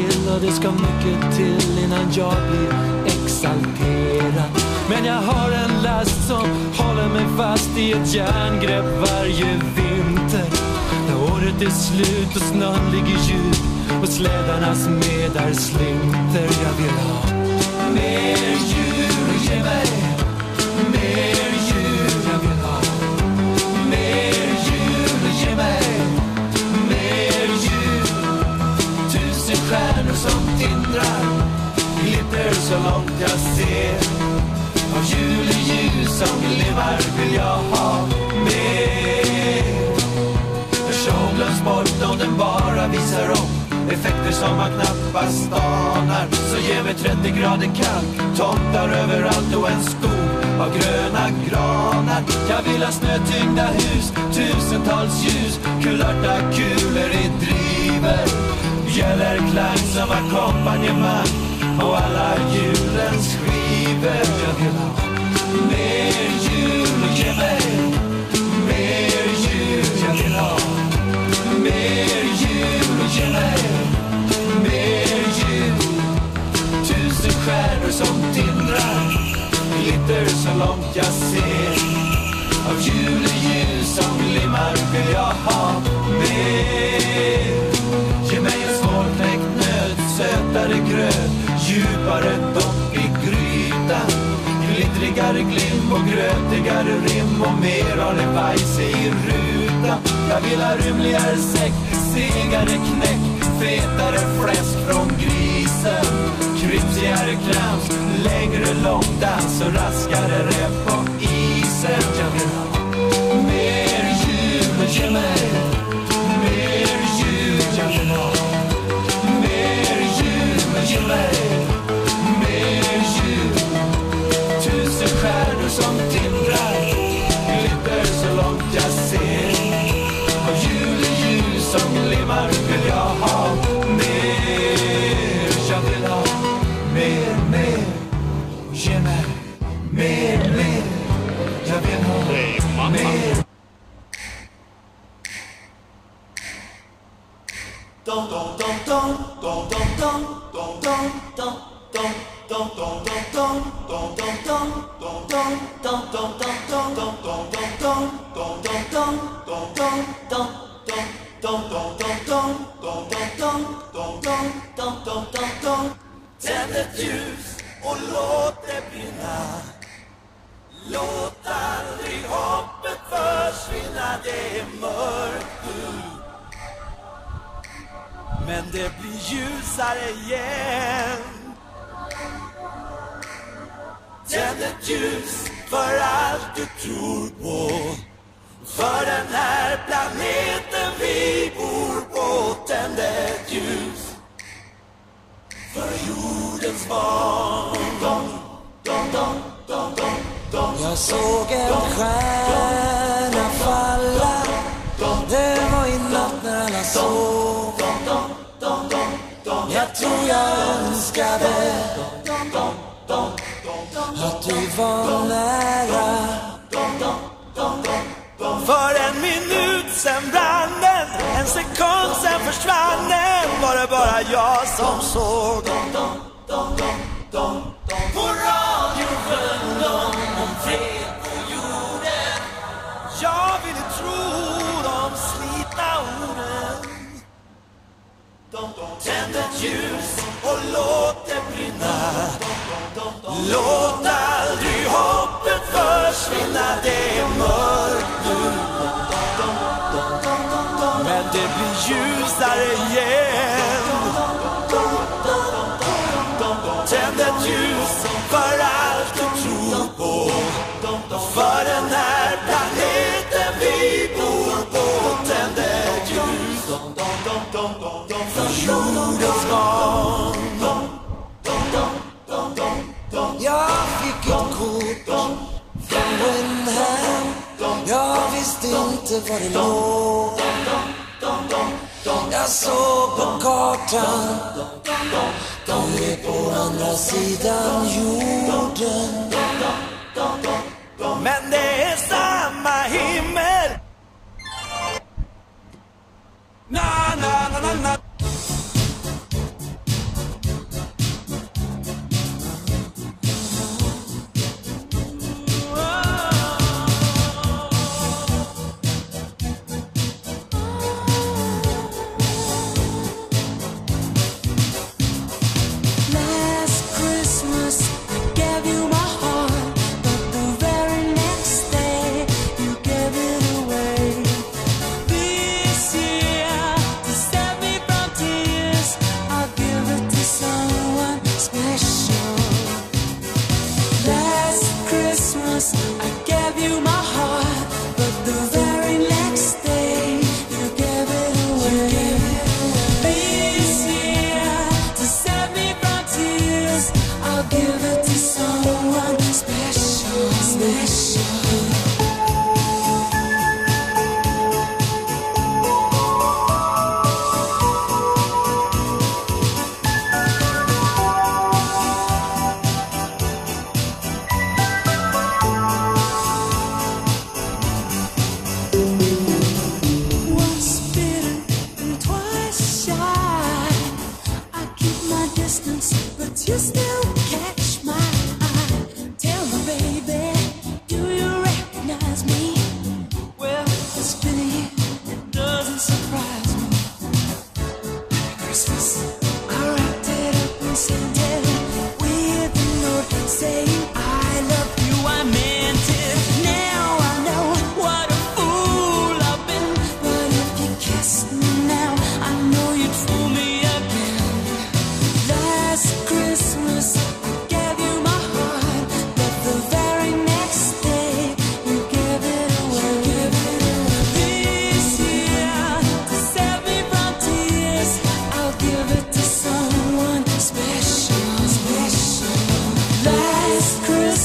till och det ska mycket till innan jag blir exalterad. Men jag har en last som håller mig fast i ett järngrepp varje vinter. När året är slut och snön ligger djup och slädarnas medar slinter. Jag vill ha mer jul, ge mig glitter jag ser. Av juleljus som glimmar vill jag ha mer. För show glöms bort om den bara visar upp Effekter som man knappast anar Så ge mig 30 grader kallt Tomtar överallt och en skog av gröna granar Jag vill ha snötyngda hus Tusentals ljus Kulörta kulor i driver Bjällerklang som ackompanjemang och alla julens skivor. Jag vill ha mer jul Ge mig mer jul. Jag vill ha mer jul Ge mig mer jul. Tusen stjärnor som tindrar Glitter så långt jag ser. Av juleljus som glimmar vill jag ha mer. Ge mig en svårknäckt nöt, sötare gröt. Djupare dopp i grytan Glittrigare glim och grötigare rim Och mer Arne Weise i rutan Jag vill ha rymligare säck, segare knäck Fetare fläsk från grisen. Krypsigare krams, längre långdans Och raskare rem Tänd ett ljus och låt det brinna Låt aldrig hoppet försvinna, det är mörkt nu men det blir ljusare igen. Tänd ett ljus för allt du tror på. För den här planeten vi bor på. Tänd ett ljus för jordens barn dom, dom, dom, dom, dom, dom, Jag såg en stjärna falla. Det var i natt när alla sov. Jag tror jag önskade vi var nära. För en minut sen brann den En sekund sen försvann den. Var det bara jag som såg? På radio sjöng de om fred på jorden. Jag ville tro de slitna orden. Tänd ett ljus och låt det brinna. Låt vägen då Jag såg på kartan. Du är på andra sidan jorden. Men det är samma himmel. Na, na, na, na, na.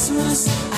Christmas.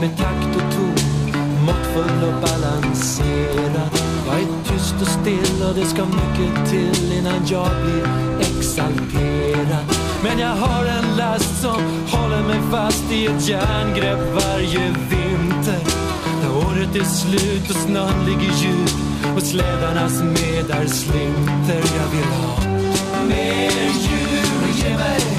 med takt och ton, måttfull och balanserad. Jag är tyst och still och det ska mycket till innan jag blir exalterad. Men jag har en last som håller mig fast i ett järngrepp varje vinter. När året är slut och snön ligger djup och slädarnas medar slinter. Jag vill ha mer djur, ge mig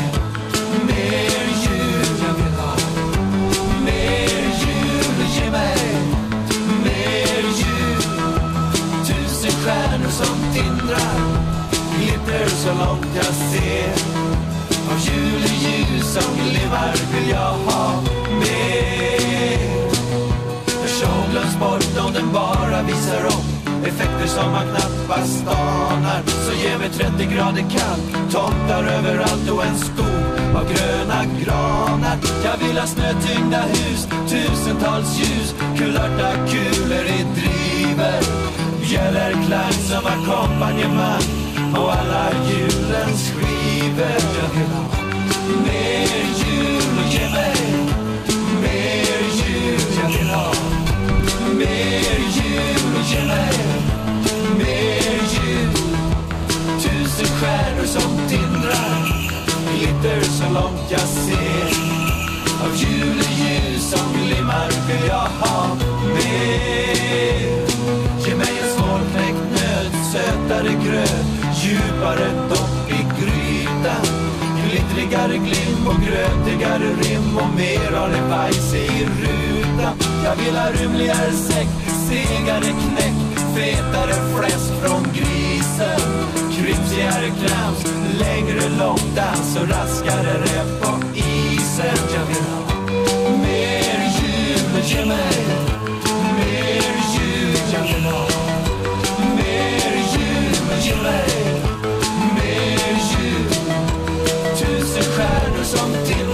stanar så ge mig 30 grader kallt. Tomtar överallt och en skog av gröna granar. Jag vill ha snötyngda hus, tusentals ljus. Kulörta kulor i driver Bjällerklang som ackompanjemang. Och alla julens skivor. Jag vill ha mer så långt jag ser Av juleljus som glimmar vill jag ha mer. Ge mig en svårknäckt nöt, sötare gröt Djupare dopp i grytan. Glittrigare glimt och grötigare rim och mer av olivajs i rutan. Jag vill ha rymligare säck, segare knäck Fetare fläsk från grisen. Kryddigare krams, längre långdans och raskare rep på isen Jag vill ha. Mer jul, ge mig. Mer jul Jag vill ha. Mer jul, ge mig. Mer jul Tusen stjärnor som till